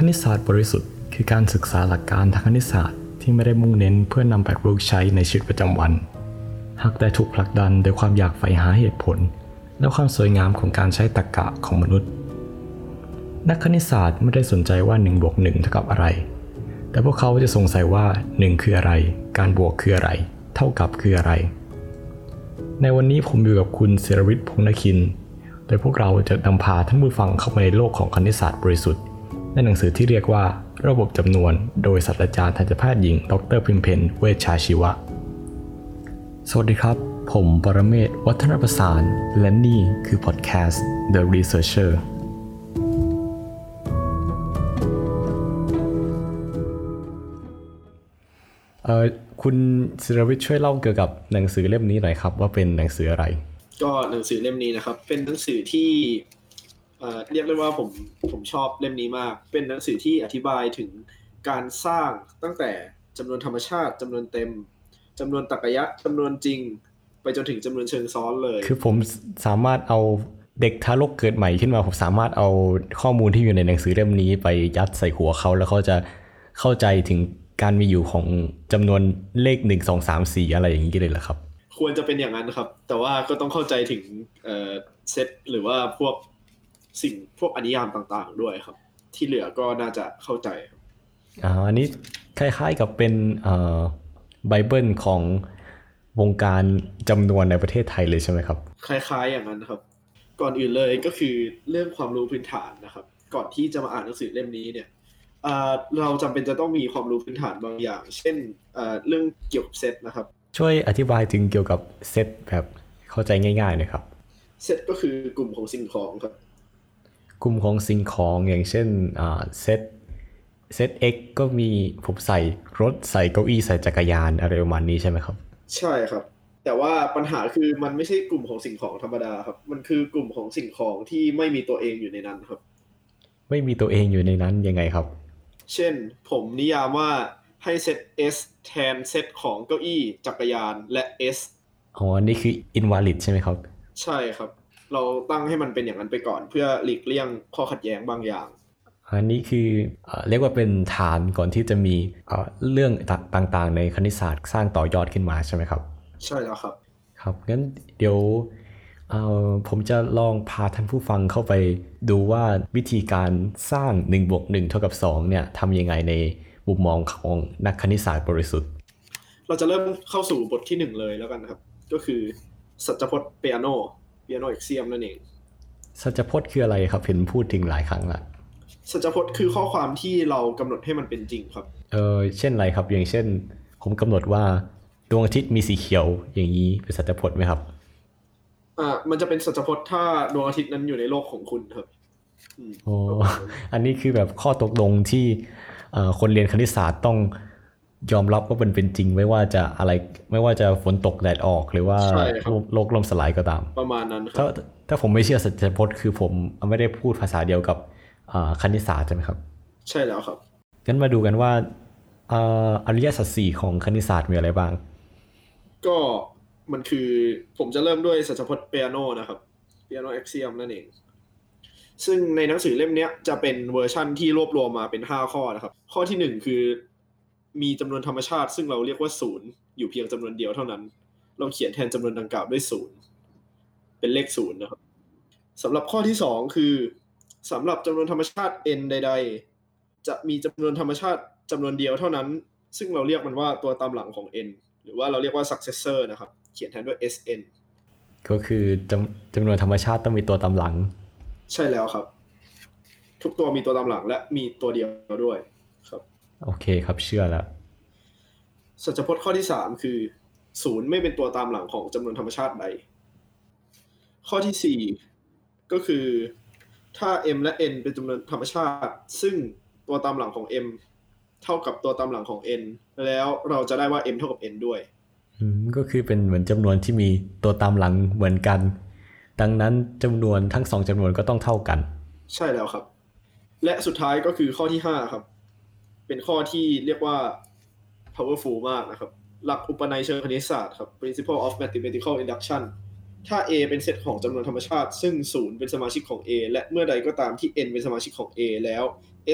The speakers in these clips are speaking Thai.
คณิตศาสตร์บริสุทธิ์คือการศึกษาหลักการทางคณิตศาสตร์ที่ไม่ได้มุ่งเน้นเพื่อนำไปประยุกต์ใช้ในชีวิตประจำวัน หากแต่ถูกผลักดันโดยความอยากใฝ่หาเหตุผล และความสวยงามของการใช้ตรรกะของมนุษย์ นักคณิตศาสตร์ไม่ได้สนใจว่า1บวก1เท่ากับอะไร แต่พวกเขาจะสงสัยว่า 1 คืออะไร การบวกคืออะไร เท่ากับคืออะไร ในวันนี้ผมอยู่กับคุณเซรวิทย์พงนคิน โดยพวกเราจะนำพาท่านผู้ฟังเข้ามาในโลกของคณิตศาสตร์บริสุทธิ์ ในหนังสือที่เรียกว่าระบบจำนวน โดยศาสตราจารย์ทันตแพทย์หญิง ดรพิมเพนเวชชาชีวะ สวัสดีครับ ผมปรเมศวัฒนประสาน และนี่คือพอดแคสต์ The Researcher เอ่อคุณศิรวิทย์ช่วยเล่าเกี่ยวกับหนังสือเล่มนี้หน่อยครับ ว่าเป็นหนังสืออะไร ก็หนังสือเล่มนี้นะครับ เป็นหนังสือที่ เอ่อเรียกได้ว่าผมผมชอบเล่มนี้มาก เป็นหนังสือที่อธิบายถึงการสร้างตั้งแต่จำนวนธรรมชาติจำนวนเต็มจำนวนตรรกะยะจำนวนจริง ไปจนถึงจำนวนเชิงซ้อนเลย คือผมสามารถเอาเด็กทารกเกิดใหม่ขึ้นมาผมสามารถเอาข้อมูลที่อยู่ในหนังสือเล่มนี้ไปยัดใส่หัวเขาแล้วเขาจะเข้าใจถึงการมีอยู่ของจำนวนเลขหนึ่งสองสามสี่อะไรอย่างนี้เลยเหรอครับ ควรจะเป็นอย่างนั้นครับ แต่ว่าก็ต้องเข้าใจถึงเอ่อเซตหรือว่าพวก สิ่งพวกอนิยามต่างๆ ด้วยครับ ที่เหลือก็น่าจะเข้าใจครับอ่าอันนี้คล้ายๆกับเป็นเอ่อไบเบิลของวงการจำนวนในประเทศไทยเลยใช่ไหมครับ คล้ายๆอย่างนั้นครับ ก่อนอื่นเลยก็คือเรื่องความรู้พื้นฐานนะครับ ก่อนที่จะมาอ่านหนังสือเล่มนี้เนี่ยอ่าเราจำเป็นจะต้องมีความรู้พื้นฐานบางอย่าง เช่นอ่าเรื่องเกี่ยวกับเซตนะครับ ช่วยอธิบายถึงเกี่ยวกับเซตแบบเข้าใจง่ายๆหนะครับ เซตก็คือกลุ่มของสิ่งของครับ กลุ่มของสิ่งของอย่างเช่นอ่าเซตเซต X ก็มีผมใส่รถใส่เก้าอี้ใส่จักรยานอะไรประมาณนี้ใช่ไหมครับ ใช่ครับ แต่ว่าปัญหาคือมันไม่ใช่กลุ่มของสิ่งของธรรมดาครับ มันคือกลุ่มของสิ่งของที่ไม่มีตัวเองอยู่ในนั้นครับ ไม่มีตัวเองอยู่ในนั้นยังไงครับ เช่น ผมนิยามว่าให้เซต S แทนเซตของเก้าอี้จักรยานและ S อ๋ออันนี่คือ invalid ใช่ไหมครับ ใช่ครับ เราตั้งให้มันเป็นอย่างนั้นไปก่อน เพื่อหลีกเลี่ยงข้อขัดแย้งบางอย่าง อันนี้คือเอ่อเรียกว่าเป็นฐานก่อนที่จะมีเอ่อเรื่องต่างๆ ในคณิตศาสตร์สร้างต่อยอดขึ้นมาใช่ไหมครับ ใช่แล้วครับ ครับงั้นเดี๋ยวเอ่อผมจะลองพาท่านผู้ฟังเข้าไปดูว่าวิธีการสร้าง1บวก1เท่ากับ2เนี่ยทำยังไงในมุมมองของนักคณิตศาสตร์บริสุทธิ์ เราจะเริ่มเข้าสู่บทที่หนึ่งเลยแล้วกันครับ ก็คือสัจพจน์เปียโน เปียโนเอ็กเซียมนั่นเอง สัจพจน์คืออะไรครับเห็นพูดถึงหลายครั้งละสัจพจน์คือข้อความที่เรากำหนดให้มันเป็นจริงครับ เออเช่นอะไรครับ อย่างเช่น ผมกำหนดว่าดวงอาทิตย์มีสีเขียวอย่างนี้เป็นสัจพจน์ไหมครับอ่ามันจะเป็นสัจพจน์ถ้าดวงอาทิตย์นั้นอยู่ในโลกของคุณครับอืมโอ้อันนี้คือแบบข้อตกลงที่เอ่อคนเรียนคณิตศาสตร์ต้อง ยอมรับว่ามันเป็นจริงไม่ว่าจะอะไร ไม่ว่าจะฝนตกแดดออกหรือว่าใช่ครับโลกโลกล่มสลายก็ตาม ประมาณนั้นคถ้ารับถ้าผมไม่เชื่อสัจพจน์คือผมไม่ได้พูดภาษาเดียวกับอ่าคณิตศาสตร์ใช่ไหมครับ ใช่แล้วครับงั้นมาดูกันว่าอ่าอริยสัจสี่ของคณิตศาสตร์มีอะไรบ้าง ก็มันคือผมจะเริ่มด้วยสัจพจน์ Peano นะครับ Peano axiom นั่นเองซึ่งในหนังสือเล่มเนี้ยจะเป็นเวอร์ชั่นที่รวบรวมมาเป็น 5 ข้อนะครับ ข้อที่ 1 คือ มีจำนวนธรรมชาติ ซึ่งเราเรียกว่าศูนย์อยู่เพียงจำนวนเดียวเท่านั้น เราเขียนแทนจำนวนดังกล่าวด้วยศูนย์เป็นเลขศูนย์นะครับสำหรับข้อที่2คือสำหรับจำนวนธรรมชาติ n ใด ๆ จะมีจำนวนธรรมชาติจำนวนเดียวเท่านั้น ซึ่งเราเรียกมันว่าตัวตามหลังของ n หรือว่าเราเรียกว่า successor นะครับ เขียนแทนด้วย sn ก็คือจำจำนวนธรรมชาติต้องมีตัวตามหลัง ใช่แล้วครับ ทุกตัวมีตัวตามหลังและมีตัวเดียวด้วยครับ โอเคครับเชื่อแล้วสัจพจน์ข้อที่สามคือศูนย์ไม่เป็นตัวตามหลังของจำนวนธรรมชาติใด ข้อที่สี่ก็คือ ถ้า m และ n เป็นจำนวนธรรมชาติ ซึ่งตัวตามหลังของ m เท่ากับตัวตามหลังของ n แล้วเราจะได้ว่า m เท่ากับ n ด้วยอืมก็คือเป็นเหมือนจำนวนที่มีตัวตามหลังเหมือนกัน ดังนั้นจำนวนทั้งสองจำนวนก็ต้องเท่ากัน ใช่แล้วครับ และสุดท้ายก็คือข้อที่ห้าครับ เป็นข้อที่เรียกว่า powerful มากนะครับ หลักอุปนัยเชิงคณิตศาสตร์ครับ principle of mathematical induction ถ้า A เป็นเซตของจำนวนธรรมชาติ ซึ่ง 0 เป็นสมาชิกของ A และเมื่อใดก็ตามที่ n เป็นสมาชิกของ A แล้ว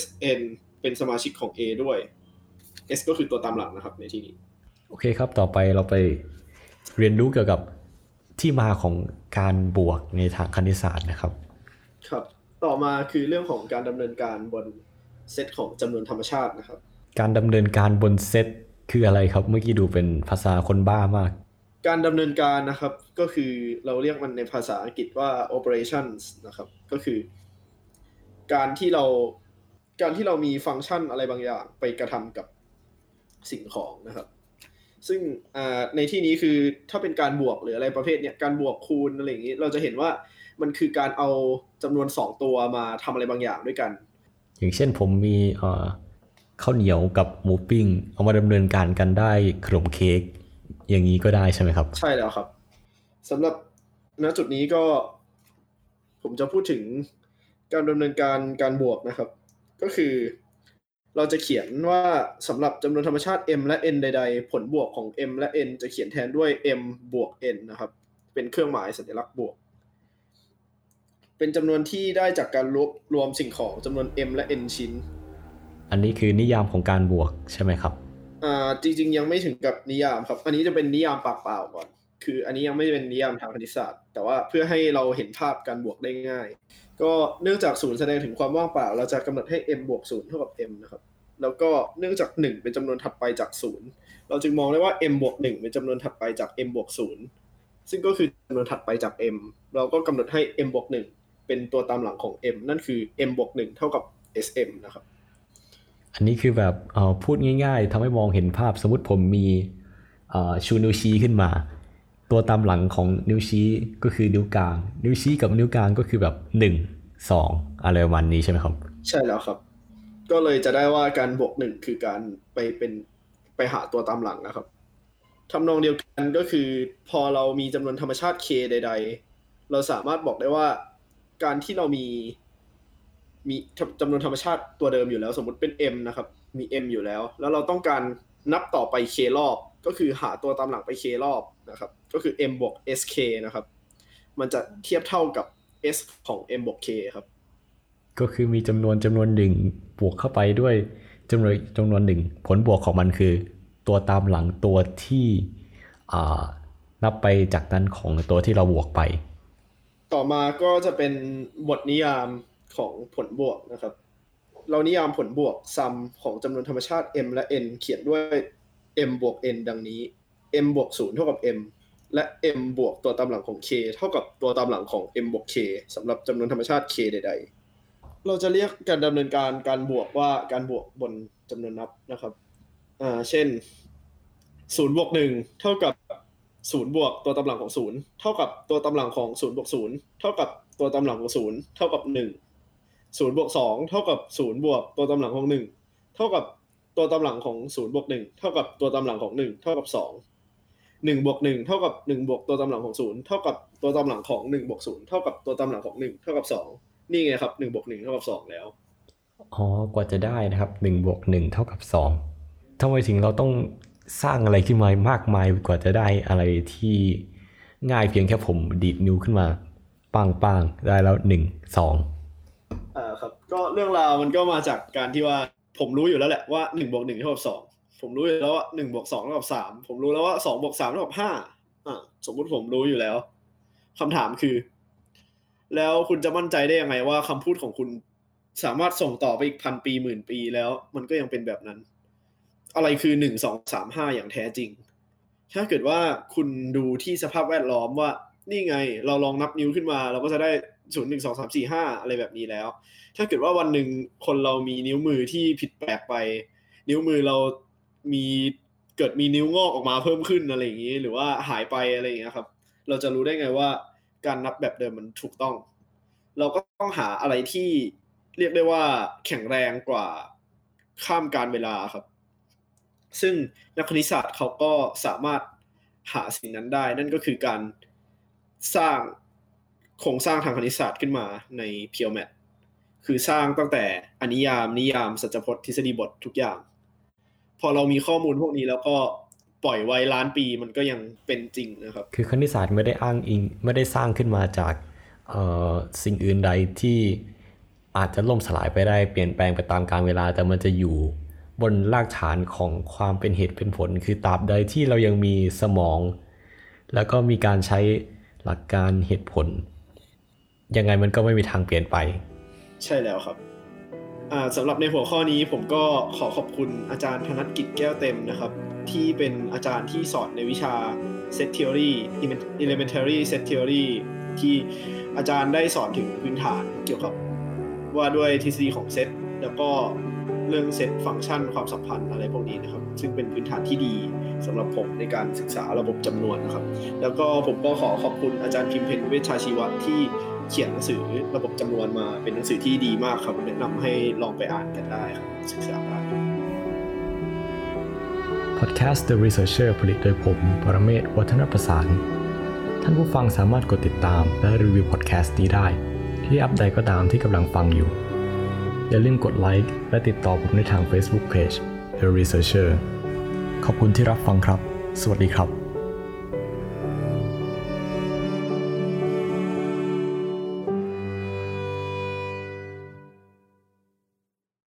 Sn เป็นสมาชิกของ A ด้วย S ก็คือตัวตามหลังนะครับในที่นี้ โอเคครับ ต่อไปเราไปเรียนรู้เกี่ยวกับที่มาของการบวกในทางคณิตศาสตร์นะครับ ครับ ต่อมาคือเรื่องของการดำเนินการบน เซตของจำนวนธรรมชาตินะครับ การดำเนินการบนเซตคืออะไรครับ เมื่อกี้ดูเป็นภาษาคนบ้ามาก การดำเนินการนะครับก็คือเราเรียกมันในภาษาอังกฤษว่า operations นะครับ ก็คือ การที่เราการที่เรามีฟังก์ชันอะไรบางอย่างไปกระทำกับสิ่งของนะครับ ซึ่งในที่นี้คือถ้าเป็นการบวกหรืออะไรประเภทเนี้ยการบวกคูณอะไรอย่างนี้ เราจะเห็นว่ามันคือการเอาจำนวนสองตัวมาทำอะไรบางอย่างด้วยกัน อย่างเช่นผมมีข้าวเหนียวกับหมูปิ้ง เอามาดำเนินการกันได้ขนมเค้กอย่างนี้ก็ได้ใช่ไหมครับ ใช่แล้วครับสำหรับณจุดนี้ก็ ผมจะพูดถึงการดำเนินการการบวกนะครับ ก็คือ เราจะเขียนว่าสำหรับจำนวนธรรมชาติ m และ n ใด ๆ ผลบวกของ m และ n จะเขียนแทนด้วย m บวก n นะครับ เป็นเครื่องหมายสัญลักษณ์บวก เป็นจำนวนที่ได้จากการรวบรวมสิ่งของจำนวน m และ n ชิ้น อันนี้คือนิยามของการบวกใช่ไหมครับอ่าจริง ๆ ยังไม่ถึงกับนิยามครับ อันนี้จะเป็นนิยามปากเปล่าก่อน คืออันนี้ยังไม่เป็นนิยามทางคณิตศาสตร์ แต่ว่าเพื่อให้เราเห็นภาพการบวกได้ง่าย ก็เนื่องจากศูนย์แสดงถึงความว่างเปล่า เราจะกำหนดให้ m บวกศูนย์เท่ากับ m นะครับ แล้วก็เนื่องจาก 1 เป็นจำนวนถัดไปจากศูนย์เราจึงมองได้ว่า m บวก1เป็นจำนวนถัดไปจาก m บวกศูนย์ซึ่งก็คือจำนวนถัดไปจาก m เราก็กำหนดให้ m บวก1 เป็นตัวตามหลังของ m นั่นคือ m บวก1เท่ากับ sm นะครับ อันนี้คือแบบเออพูดง่ายๆทำให้มองเห็นภาพสมมติผมมีชูนิ้วชี้ขึ้นมา ตัวตามหลังของนิ้วชี้ก็คือนิ้วกลาง นิ้วชี้กับนิ้วกลางก็คือแบบหนึ่งสองอะไรประมาณนี้ใช่ไหมครับ ใช่แล้วครับ ก็เลยจะได้ว่าการบวกหนึ่งคือการไปเป็นไปหาตัวตามหลังนะครับทำนองเดียวกันก็คือพอเรามีจำนวนธรรมชาติ k ใด ๆ เราสามารถบอกได้ว่า การที่เรามี มีจำนวนธรรมชาติตัวเดิมอยู่แล้ว สมมติเป็น m นะครับ มี m อยู่แล้ว แล้วเราต้องการนับต่อไป k รอบ ก็คือหาตัวตามหลังไป k รอบนะครับ ก็คือ m บวก sk นะครับ มันจะเทียบเท่ากับ s ของ m บวก k ครับ ก็คือมีจำนวนจำนวนหนึ่งบวกเข้าไปด้วยจำนวนจำนวนหนึ่งผลบวกของมันคือ ตัวตามหลังตัวที่นับไปจากนั้นของตัวที่เราบวกไป ต่อมาก็จะเป็นบทนิยามของผลบวกนะครับ เรานิยามผลบวกซัมของจำนวนธรรมชาติ m และ n เขียนด้วย m บวก n ดังนี้ m บวก0เท่ากับ m และ m บวกตัวตามหลังของ k เท่ากับตัวตามหลังของ m บวก k สำหรับจำนวนธรรมชาติ k ใด ๆ เราจะเรียกการดำเนินการการบวกว่าการบวกบนจำนวนนับนะครับ อ่า เช่น0บวก1เท่ากับ 0บวกตัวตามหลังของ0เท่ากับตัวตามหลังของ0บวก0เท่ากับตัวตามหลังของ0เท่ากับ1ศูนย์บวกสองเท่ากับศูนย์บวกตัวตำลังของหนึ่งเท่ากับตัวตำลังของศูนย์บวกหนึ่งเท่ากับตัวตำลังของหนึ่งเท่ากับสองหนึ่งบวกหนึ่งเท่ากับหนึ่งบวกตัวตำลังของศูนย์เท่ากับตัวตำลังของหนึ่งบวกศูนย์เท่ากับตัวตำลังของหนึ่งเท่ากับสองนี่ไงครับหนึ่งบวกหนึ่งเท่ากับสองแล้วอ๋อกว่าจะได้นะครับหนึ่งบวกหนึ่งเท่ากับสองทำไมถึงเราต้อง สร้างอะไรขึ้นมามากมายกว่าจะได้อะไรที่ง่ายเพียงแค่ผมดีดนิ้วขึ้นมา ปังปังได้แล้วหนึ่งสองอ่าครับก็เรื่องราวมันก็มาจากการที่ว่าผมรู้อยู่แล้วแหละว่าหนึ่งบวกหนึ่งเท่ากับสองผมรู้อยู่แล้วว่าหนึ่งบวกสองเท่ากับสามผมรู้แล้วว่าสองบวกสามเท่ากับห้าอ่าสมมุติผมรู้อยู่แล้วคำถามคือ แล้วคุณจะมั่นใจได้ยังไงว่าคำพูดของคุณสามารถส่งต่อไปอีกพันปีหมื่นปีแล้ว มันก็ยังเป็นแบบนั้น อะไรคือหนึ่งสองสามห้าอย่างแท้จริง ถ้าเกิดว่าคุณดูที่สภาพแวดล้อมว่า นี่ไง เราลองนับนิ้วขึ้นมา เราก็จะได้ศูนย์หนึ่งสองสามสี่ห้าอะไรแบบนี้แล้ว ถ้าเกิดว่าวันหนึ่งคนเรามีนิ้วมือที่ผิดแปลกไป นิ้วมือเรามีเกิดมีนิ้วงอกออกมาเพิ่มขึ้นอะไรอย่างนี้ หรือว่าหายไปอะไรอย่างนี้ครับ เราจะรู้ได้ไงว่าการนับแบบเดิมมันถูกต้อง เราก็ต้องหาอะไรที่เรียกได้ว่าแข็งแรงกว่าข้ามการเวลาครับ ซึ่งนักคณิตศาสตร์เขาก็สามารถหาสิ่งนั้นได้ นั่นก็คือการสร้างโครงสร้างทางคณิตศาสตร์ขึ้นมาในเพียวแมทคือสร้างตั้งแต่อนิยามนิยามสัจพจน์ทฤษฎีบททุกอย่าง พอเรามีข้อมูลพวกนี้แล้วก็ปล่อยไว้ล้านปีมันก็ยังเป็นจริงนะครับ คือคณิตศาสตร์ไม่ได้อ้างอิงไม่ได้สร้างขึ้นมาจากสิ่งอื่นใดที่อาจจะล่มสลายไปได้เปลี่ยนแปลงไปตามกาลเวลาแต่มันจะอยู่ บนรากฐานของความเป็นเหตุเป็นผล คือตราบใดที่เรายังมีสมอง แล้วก็มีการใช้หลักการเหตุผล ยังไงมันก็ไม่มีทางเปลี่ยนไป ใช่แล้วครับสำหรับในหัวข้อนี้ผมก็ขอขอบคุณอาจารย์ธนกิจแก้วเต็มนะครับ ที่เป็นอาจารย์ที่สอนในวิชา Set Theory Elementary Set Theory ที่อาจารย์ได้สอนถึงพื้นฐานเกี่ยวกับว่าด้วยทฤษฎีของเซตแล้วก็ เรื่องเซตฟังก์ชันความสัมพันธ์อะไรพวกนี้นะครับ ซึ่งเป็นพื้นฐานที่ดีสำหรับผมในการศึกษาระบบจำนวนนะครับ แล้วก็ผมก็ขอขอบคุณอาจารย์พิมพ์เพ็ญ เวชชาชีวะที่เขียนหนังสือระบบจำนวนมาเป็นหนังสือที่ดีมากครับแนะนำให้ลองไปอ่านกันได้ครับศึกษาได้ Podcast The Researcher ผลิตโดยผมปรเมศวัฒนประสาน ท่านผู้ฟังสามารถกดติดตามและรีวิวพอดแคสต์นี้ได้ ที่อัปใดก็ตามที่กำลังฟังอยู่ อย่าลืมกดไลค์และติดต่อผมในทาง Facebook Page The Researcher ขอบคุณที่รับฟังครับ สวัสดีครับ